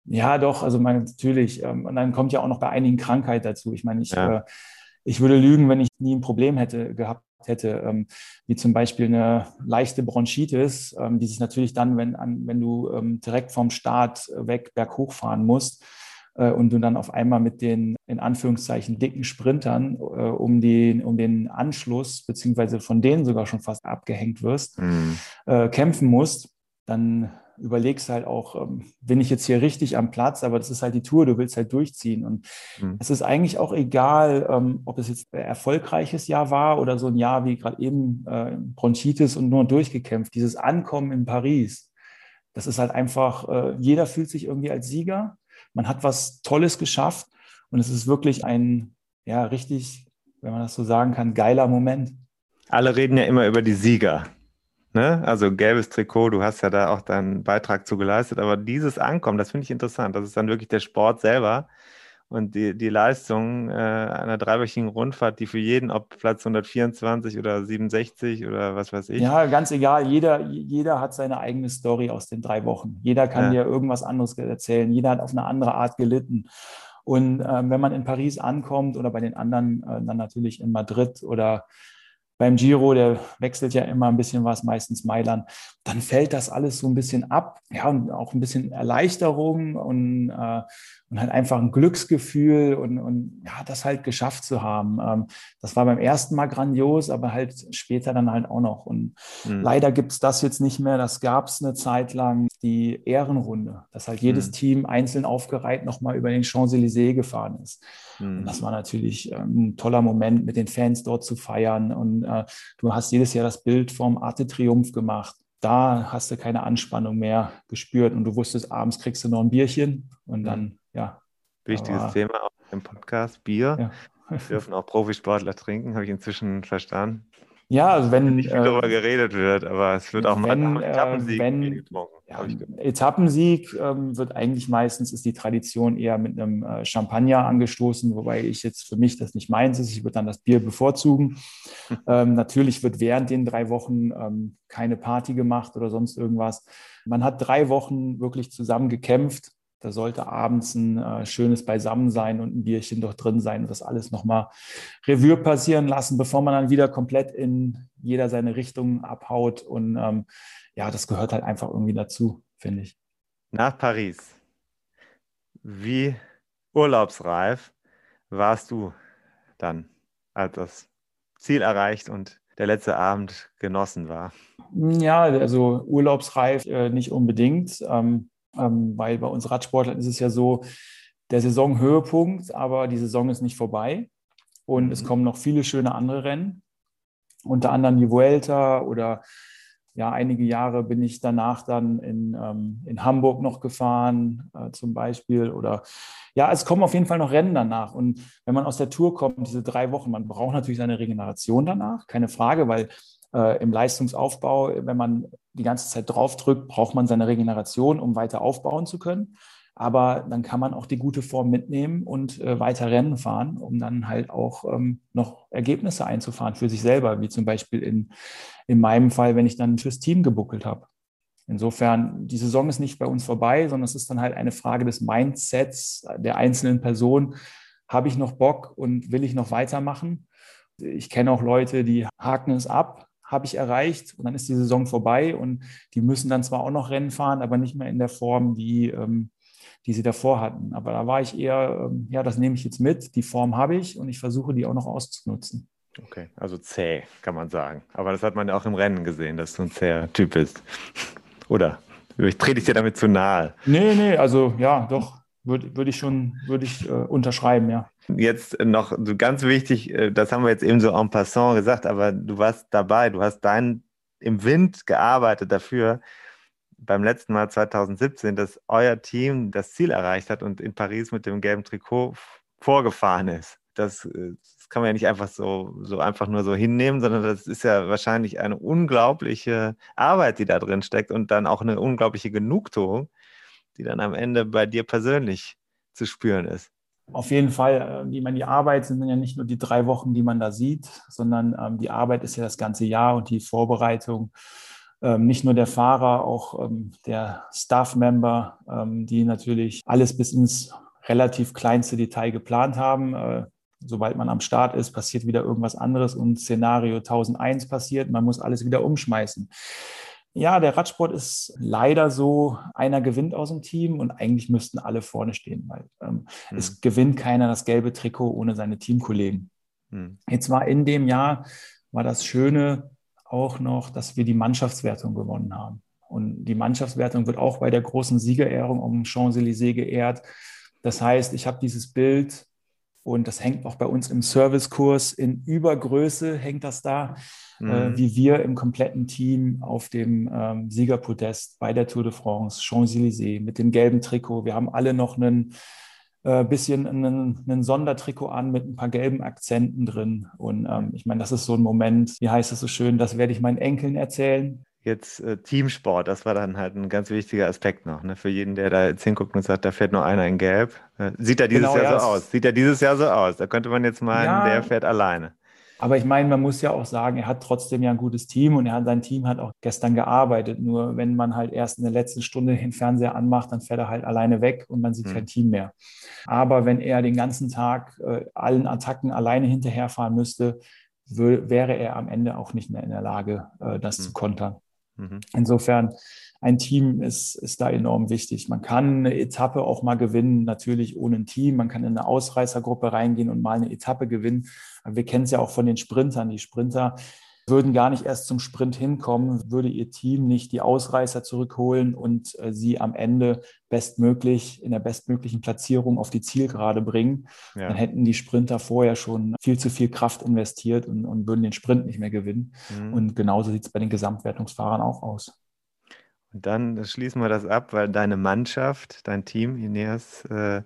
Ja, doch, also meine, natürlich. Ähm, und dann kommt ja auch noch bei einigen Krankheit dazu. Ich meine, ich, ja. äh, ich würde lügen, wenn ich nie ein Problem hätte gehabt hätte, ähm, wie zum Beispiel eine leichte Bronchitis, ähm, die sich natürlich dann, wenn, an, wenn du ähm, direkt vom Start weg berghoch fahren musst und du dann auf einmal mit den in Anführungszeichen dicken Sprintern äh, um, den, um den Anschluss, beziehungsweise von denen sogar schon fast abgehängt wirst, mhm. äh, kämpfen musst, dann überlegst halt auch, ähm, bin ich jetzt hier richtig am Platz, aber das ist halt die Tour, du willst halt durchziehen. Und mhm. es ist eigentlich auch egal, ähm, ob es jetzt ein erfolgreiches Jahr war oder so ein Jahr wie gerade eben äh, Bronchitis und nur durchgekämpft. Dieses Ankommen in Paris, das ist halt einfach, äh, jeder fühlt sich irgendwie als Sieger. Man hat was Tolles geschafft und es ist wirklich ein, ja, richtig, wenn man das so sagen kann, geiler Moment. Alle reden ja immer über die Sieger. Ne? Also gelbes Trikot, du hast ja da auch deinen Beitrag zu geleistet, aber dieses Ankommen, das finde ich interessant. Das ist dann wirklich der Sport selber und die, die Leistung äh, einer dreiwöchigen Rundfahrt, die für jeden, ob Platz 124 oder 67 oder was weiß ich. Ja, ganz egal. Jeder, jeder hat seine eigene Story aus den drei Wochen. Jeder kann ja. dir irgendwas anderes erzählen. Jeder hat auf eine andere Art gelitten. Und äh, wenn man in Paris ankommt oder bei den anderen äh, dann natürlich in Madrid oder beim Giro, der wechselt ja immer ein bisschen was, meistens Mailand, dann fällt das alles so ein bisschen ab. Ja, und auch ein bisschen Erleichterung und, äh, und halt einfach ein Glücksgefühl und, und ja, das halt geschafft zu haben. Ähm, das war beim ersten Mal grandios, aber halt später dann halt auch noch. Und mhm. leider gibt es das jetzt nicht mehr. Das gab es eine Zeit lang, die Ehrenrunde, dass halt jedes mhm. Team einzeln aufgereiht nochmal über den Champs-Élysées gefahren ist. Mhm. Und das war natürlich ähm, ein toller Moment, mit den Fans dort zu feiern. Und äh, du hast jedes Jahr das Bild vom Arte Triumph gemacht da hast du keine Anspannung mehr gespürt und du wusstest, abends kriegst du noch ein Bierchen und mhm. dann ja. Wichtiges aber, Thema auch im Podcast, Bier. Ja. Dürfen auch Profisportler trinken, habe ich inzwischen verstanden. Ja, also wenn. Nicht viel äh, darüber geredet wird, aber es wird auch wenn, mal Etappensieg äh, wenn. Ja, Etappensieg ähm, wird eigentlich meistens, ist die Tradition eher mit einem äh, Champagner angestoßen, wobei ich jetzt für mich das nicht meins ist. Ich würde dann das Bier bevorzugen. ähm, natürlich wird während den drei Wochen ähm, keine Party gemacht oder sonst irgendwas. Man hat drei Wochen wirklich zusammen gekämpft da sollte abends ein äh, schönes Beisammensein und ein Bierchen doch drin sein und das alles nochmal Revue passieren lassen, bevor man dann wieder komplett in jeder seine Richtung abhaut. Und ähm, ja, das gehört halt einfach irgendwie dazu, finde ich. Nach Paris, wie urlaubsreif warst du dann, als das Ziel erreicht und der letzte Abend genossen war? Ja, also urlaubsreif äh, nicht unbedingt. Ähm, ähm, weil bei uns Radsportlern ist es ja so, der Saisonhöhepunkt, aber die Saison ist nicht vorbei und mhm. es kommen noch viele schöne andere Rennen, unter anderem die Vuelta oder ja, einige Jahre bin ich danach dann in, ähm, in Hamburg noch gefahren, äh, zum Beispiel. Oder ja, es kommen auf jeden Fall noch Rennen danach. Und wenn man aus der Tour kommt, diese drei Wochen, man braucht natürlich seine Regeneration danach, keine Frage, weil äh, im Leistungsaufbau, wenn man die ganze Zeit draufdrückt, braucht man seine Regeneration, um weiter aufbauen zu können. Aber dann kann man auch die gute Form mitnehmen und äh, weiter Rennen fahren, um dann halt auch ähm, noch Ergebnisse einzufahren für sich selber, wie zum Beispiel in, in meinem Fall, wenn ich dann fürs Team gebuckelt habe. Insofern, die Saison ist nicht bei uns vorbei, sondern es ist dann halt eine Frage des Mindsets der einzelnen Person. Habe ich noch Bock und will ich noch weitermachen? Ich kenne auch Leute, die haken es ab, habe ich erreicht und dann ist die Saison vorbei und die müssen dann zwar auch noch Rennen fahren, aber nicht mehr in der Form, die, ähm, die sie davor hatten. Aber da war ich eher, ähm, ja, das nehme ich jetzt mit, die Form habe ich und ich versuche die auch noch auszunutzen. Okay, also zäh, kann man sagen. Aber das hat man ja auch im Rennen gesehen, dass du ein zäher Typ bist. Oder? Ich trete ich dir damit zu nahe. Nee, nee, also ja, doch, würde würd ich schon, würde ich äh, unterschreiben, ja. Jetzt noch so ganz wichtig, äh, das haben wir jetzt eben so en passant gesagt, aber du warst dabei, du hast dein im Wind gearbeitet dafür. beim letzten Mal 2017, dass euer Team das Ziel erreicht hat und in Paris mit dem gelben Trikot vorgefahren ist. Das, äh, das kann man ja nicht einfach so, so einfach nur so hinnehmen, sondern das ist ja wahrscheinlich eine unglaubliche Arbeit, die da drin steckt und dann auch eine unglaubliche Genugtuung, die dann am Ende bei dir persönlich zu spüren ist. Auf jeden Fall, äh, ich meine, die Arbeit sind ja nicht nur die drei Wochen, die man da sieht, sondern ähm, die Arbeit ist ja das ganze Jahr und die Vorbereitung. Ähm, nicht nur der Fahrer, auch ähm, der Staff-Member, ähm, die natürlich alles bis ins relativ kleinste Detail geplant haben. Äh, sobald man am Start ist, passiert wieder irgendwas anderes und Szenario 1001 passiert. Man muss alles wieder umschmeißen. Ja, der Radsport ist leider so, einer gewinnt aus dem Team und eigentlich müssten alle vorne stehen, weil ähm, hm. es gewinnt keiner das gelbe Trikot ohne seine Teamkollegen. Hm. Jetzt war in dem Jahr, war das Schöne auch noch, dass wir die Mannschaftswertung gewonnen haben. Und die Mannschaftswertung wird auch bei der großen Siegerehrung um Champs-Élysées geehrt. Das heißt, ich habe dieses Bild und das hängt auch bei uns im Servicekurs in Übergröße, hängt das da, äh, mhm. äh, wie wir im kompletten Team auf dem ähm, Siegerpodest bei der Tour de France, Champs-Élysées mit dem gelben Trikot. Wir haben alle noch ein äh, bisschen einen, einen Sondertrikot an mit ein paar gelben Akzenten drin. Und ähm, ich meine, das ist so ein Moment, wie heißt es so schön, das werde ich meinen Enkeln erzählen jetzt äh, Teamsport, das war dann halt ein ganz wichtiger Aspekt noch. Ne? Für jeden, der da jetzt hinguckt und sagt, da fährt nur einer in Gelb. Äh, sieht er dieses genau, Jahr ja, so aus? Sieht er dieses Jahr so aus? Da könnte man jetzt meinen, ja, der fährt alleine. Aber ich meine, man muss ja auch sagen, er hat trotzdem ja ein gutes Team und er hat, sein Team hat auch gestern gearbeitet. Nur wenn man halt erst in der letzten Stunde den Fernseher anmacht, dann fährt er halt alleine weg und man sieht mhm. kein Team mehr. Aber wenn er den ganzen Tag äh, allen Attacken alleine hinterherfahren müsste, wäre er am Ende auch nicht mehr in der Lage, äh, das mhm. zu kontern. Mhm. Insofern, ein Team ist, ist da enorm wichtig. Man kann eine Etappe auch mal gewinnen, natürlich ohne ein Team. Man kann in eine Ausreißergruppe reingehen und mal eine Etappe gewinnen. Wir kennen es ja auch von den Sprintern. Die Sprinter würden gar nicht erst zum Sprint hinkommen, würde ihr Team nicht die Ausreißer zurückholen und äh, sie am Ende bestmöglich in der bestmöglichen Platzierung auf die Zielgerade bringen. Ja. Dann hätten die Sprinter vorher schon viel zu viel Kraft investiert und, und würden den Sprint nicht mehr gewinnen. Mhm. Und genauso sieht es bei den Gesamtwertungsfahrern auch aus. Und dann schließen wir das ab, weil deine Mannschaft, dein Team, Ineas, äh,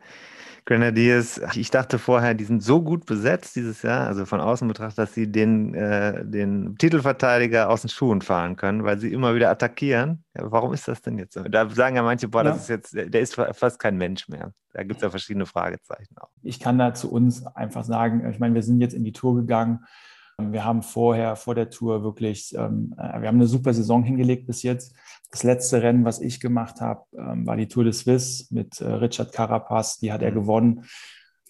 Grenadiers, ich dachte vorher, die sind so gut besetzt dieses Jahr, also von außen betrachtet, dass sie den, äh, den Titelverteidiger aus den Schuhen fahren können, weil sie immer wieder attackieren. Ja, warum ist das denn jetzt so? Da sagen ja manche, boah, ja. das ist jetzt, der ist fast kein Mensch mehr. Da gibt es ja verschiedene Fragezeichen auch. Ich kann da zu uns einfach sagen, ich meine, wir sind jetzt in die Tour gegangen. Wir haben vorher, vor der Tour wirklich, ähm, äh, wir haben eine super Saison hingelegt bis jetzt. Das letzte Rennen, was ich gemacht habe, ähm, war die Tour de Suisse mit äh, Richard Carapaz. Die hat er mhm. gewonnen.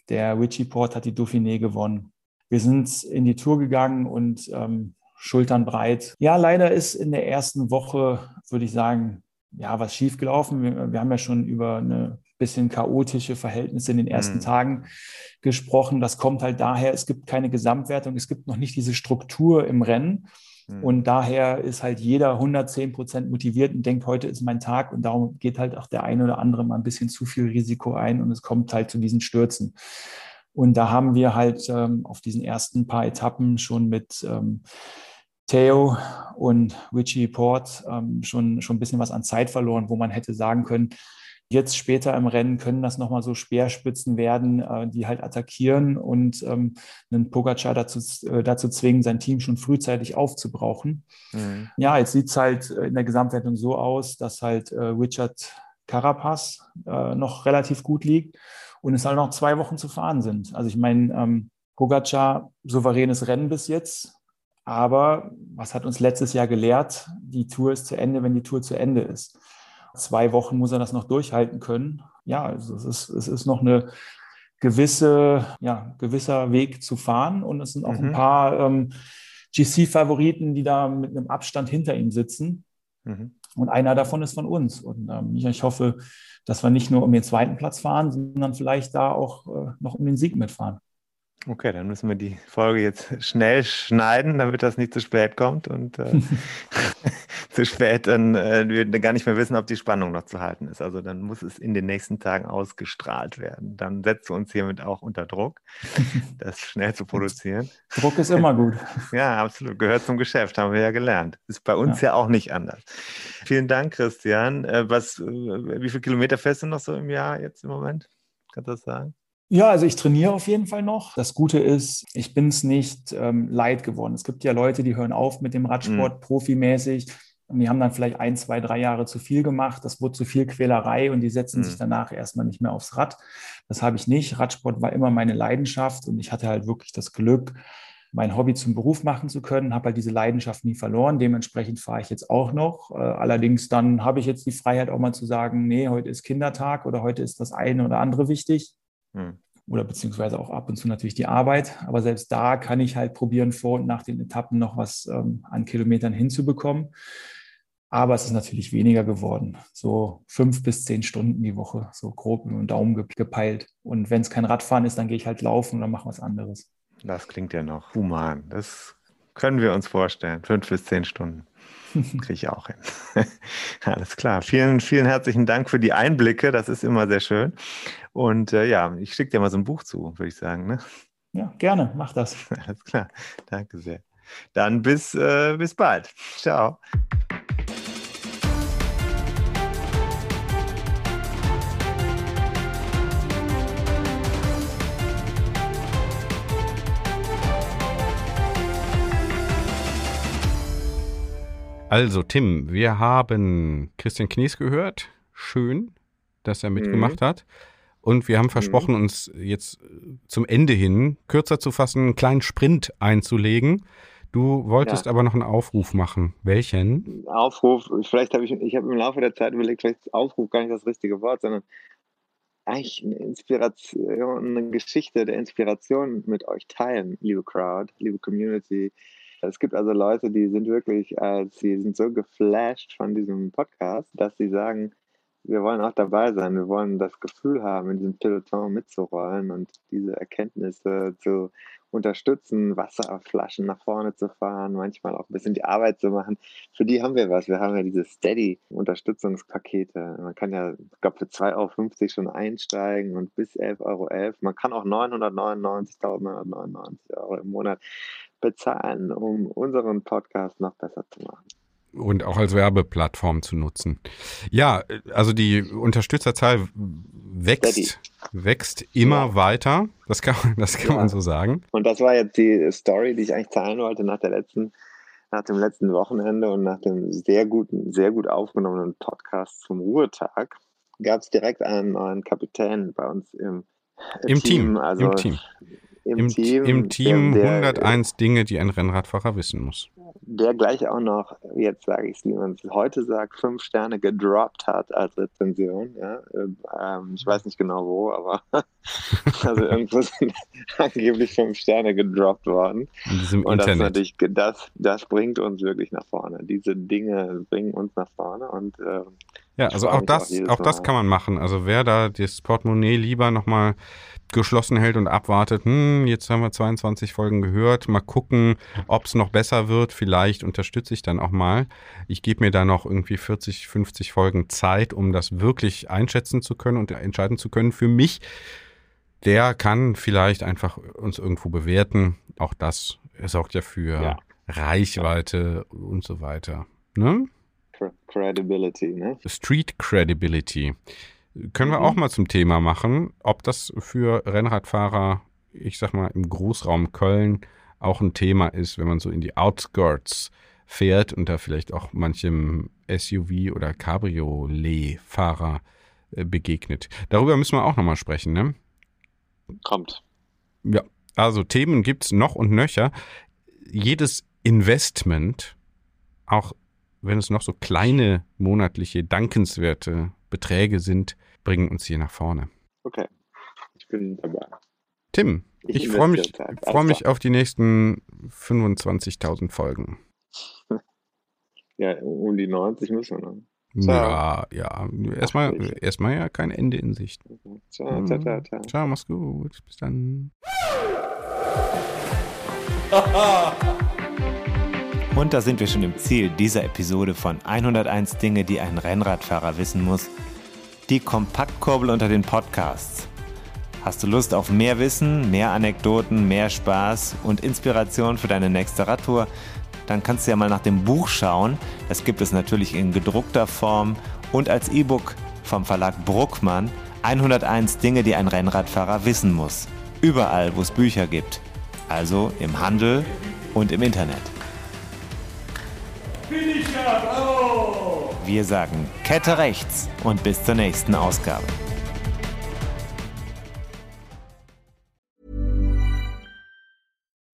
Der Richie Port hat die Dauphiné gewonnen. Wir sind in die Tour gegangen und ähm, Schultern breit. Ja, leider ist in der ersten Woche, würde ich sagen, ja, was schiefgelaufen. Wir, wir haben ja schon über eine bisschen chaotische Verhältnisse in den ersten mhm. Tagen gesprochen. Das kommt halt daher, es gibt keine Gesamtwertung, es gibt noch nicht diese Struktur im Rennen. Mhm. Und daher ist halt jeder 110 Prozent motiviert und denkt, heute ist mein Tag. Und darum geht halt auch der eine oder andere mal ein bisschen zu viel Risiko ein und es kommt halt zu diesen Stürzen. Und da haben wir halt ähm, auf diesen ersten paar Etappen schon mit ähm, Theo und Richie Port ähm, schon, schon ein bisschen was an Zeit verloren, wo man hätte sagen können, Jetzt später im Rennen können das nochmal so Speerspitzen werden, äh, die halt attackieren und ähm, einen Pogacar dazu, äh, dazu zwingen, sein Team schon frühzeitig aufzubrauchen. Mhm. Ja, jetzt sieht es halt in der Gesamtwertung so aus, dass halt äh, Richard Carapaz äh, noch relativ gut liegt und es halt noch zwei Wochen zu fahren sind. Also ich meine, ähm, Pogacar, souveränes Rennen bis jetzt, aber was hat uns letztes Jahr gelehrt? Die Tour ist zu Ende, wenn die Tour zu Ende ist zwei Wochen muss er das noch durchhalten können. Ja, also es ist, es ist noch eine gewisse, ja, gewisser Weg zu fahren und es sind auch mhm. ein paar ähm, GC-Favoriten, die da mit einem Abstand hinter ihm sitzen. Mhm. Und einer davon ist von uns. Und ähm, ich hoffe, dass wir nicht nur um den zweiten Platz fahren, sondern vielleicht da auch äh, noch um den Sieg mitfahren. Okay, dann müssen wir die Folge jetzt schnell schneiden, damit das nicht zu spät kommt und äh, zu spät dann äh, wir gar nicht mehr wissen, ob die Spannung noch zu halten ist. Also dann muss es in den nächsten Tagen ausgestrahlt werden. Dann setzen wir uns hiermit auch unter Druck, das schnell zu produzieren. Druck ist immer gut. Ja, absolut. Gehört zum Geschäft, haben wir ja gelernt. Ist bei uns ja, ja auch nicht anders. Vielen Dank, Christian. Äh, was, äh, wie viele Kilometer fährst du noch so im Jahr jetzt im Moment? Kannst du das sagen? Ja, also ich trainiere auf jeden Fall noch. Das Gute ist, ich bin es nicht ähm, leid geworden. Es gibt ja Leute, die hören auf mit dem Radsport mhm. profimäßig und die haben dann vielleicht ein, zwei, drei Jahre zu viel gemacht. Das wurde zu viel Quälerei und die setzen mhm. sich danach erstmal nicht mehr aufs Rad. Das habe ich nicht. Radsport war immer meine Leidenschaft und ich hatte halt wirklich das Glück, mein Hobby zum Beruf machen zu können, habe halt diese Leidenschaft nie verloren. Dementsprechend fahre ich jetzt auch noch. Äh, allerdings dann habe ich jetzt die Freiheit auch mal zu sagen, nee, heute ist Kindertag oder heute ist das eine oder andere wichtig. Hm. Oder beziehungsweise auch ab und zu natürlich die Arbeit. Aber selbst da kann ich halt probieren, vor und nach den Etappen noch was ähm, an Kilometern hinzubekommen. Aber es ist natürlich weniger geworden. So fünf bis zehn Stunden die Woche, so grob mit dem Daumen gepeilt. Und wenn es kein Radfahren ist, dann gehe ich halt laufen oder mache was anderes. Das klingt ja noch human. Das können wir uns vorstellen. Fünf bis zehn Stunden. Kriege ich auch hin. Alles klar. Vielen, vielen herzlichen Dank für die Einblicke. Das ist immer sehr schön. Und äh, ja, ich schicke dir mal so ein Buch zu, würde ich sagen. Ne? Ja, gerne. Mach das. Alles klar. Danke sehr. Dann bis, äh, bis bald. Ciao. Also, Tim, wir haben Christian Knies gehört. Schön, dass er mitgemacht mhm. hat. Und wir haben versprochen, mhm. uns jetzt zum Ende hin kürzer zu fassen, einen kleinen Sprint einzulegen. Du wolltest ja. aber noch einen Aufruf machen. Welchen? Aufruf, vielleicht habe ich, ich habe im Laufe der Zeit überlegt, vielleicht ist Aufruf gar nicht das richtige Wort, sondern eigentlich eine Inspiration, eine Geschichte der Inspiration mit euch teilen, liebe Crowd, liebe Community, es gibt also Leute, die sind wirklich, als äh, sie sind so geflasht von diesem Podcast, dass sie sagen, wir wollen auch dabei sein, wir wollen das Gefühl haben, in diesem Peloton mitzurollen und diese Erkenntnisse zu unterstützen, Wasserflaschen nach vorne zu fahren, manchmal auch ein bisschen die Arbeit zu machen. Für die haben wir was. Wir haben ja diese Steady-Unterstützungspakete. Man kann ja, ich glaube, für 2,50 Euro schon einsteigen und bis 11,11 Euro. Man kann auch 999.999 Euro im Monat bezahlen, um unseren Podcast noch besser zu machen und auch als Werbeplattform zu nutzen. Ja, also die Unterstützerzahl wächst, wächst immer ja. weiter. Das kann, das kann ja. man so sagen. Und das war jetzt die Story, die ich eigentlich teilen wollte nach der letzten, nach dem letzten Wochenende und nach dem sehr guten, sehr gut aufgenommenen Podcast zum Ruhetag. Gab es direkt einen neuen Kapitän bei uns im, Im Team. Team. Also Im Team im, Im Team. Im Team der, 101 Dinge, die ein Rennradfahrer wissen muss. Der gleich auch noch, jetzt sage ich es, wie man es heute sagt, fünf Sterne gedroppt hat als Rezension. Ja? Ähm, ich weiß nicht genau wo, aber also irgendwo sind angeblich fünf Sterne gedroppt worden. In diesem und Internet. das natürlich, das, das bringt uns wirklich nach vorne. Diese Dinge bringen uns nach vorne und äh, ja, also auch das, auch, auch das kann man machen. Also wer da das Portemonnaie lieber nochmal geschlossen hält und abwartet, hm, jetzt haben wir 22 Folgen gehört, mal gucken, ob es noch besser wird. Vielleicht unterstütze ich dann auch mal. Ich gebe mir da noch irgendwie 40, 50 Folgen Zeit, um das wirklich einschätzen zu können und entscheiden zu können. Für mich, der kann vielleicht einfach uns irgendwo bewerten. Auch das sorgt ja für ja. Reichweite und so weiter. Ne? Credibility, ne? Street Credibility. Können wir mhm. auch mal zum Thema machen, ob das für Rennradfahrer, ich sag mal, im Großraum Köln auch ein Thema ist, wenn man so in die Outskirts fährt und da vielleicht auch manchem SUV oder Cabriolet-Fahrer äh, begegnet. Darüber müssen wir auch nochmal sprechen, ne? Kommt. Ja, also Themen gibt es noch und nöcher. Jedes Investment, auch wenn es noch so kleine monatliche dankenswerte Beträge sind, bringen uns hier nach vorne. Okay, ich bin dabei. Tim, ich, ich freue mich, freu mich auf die nächsten 25.000 Folgen. ja, um die 90 müssen wir noch. Ja, ja. Erstmal, erstmal ja kein Ende in Sicht. Ciao, ciao, ciao, ciao. Ciao, mach's gut. Bis dann. Und da sind wir schon im Ziel dieser Episode von 101 Dinge, die ein Rennradfahrer wissen muss. Die Kompaktkurbel unter den Podcasts. Hast du Lust auf mehr Wissen, mehr Anekdoten, mehr Spaß und Inspiration für deine nächste Radtour? Dann kannst du ja mal nach dem Buch schauen. Das gibt es natürlich in gedruckter Form und als E-Book vom Verlag Bruckmann. 101 Dinge, die ein Rennradfahrer wissen muss. Überall, wo es Bücher gibt. Also im Handel und im Internet. Wir sagen Kette rechts und bis zur nächsten Ausgabe.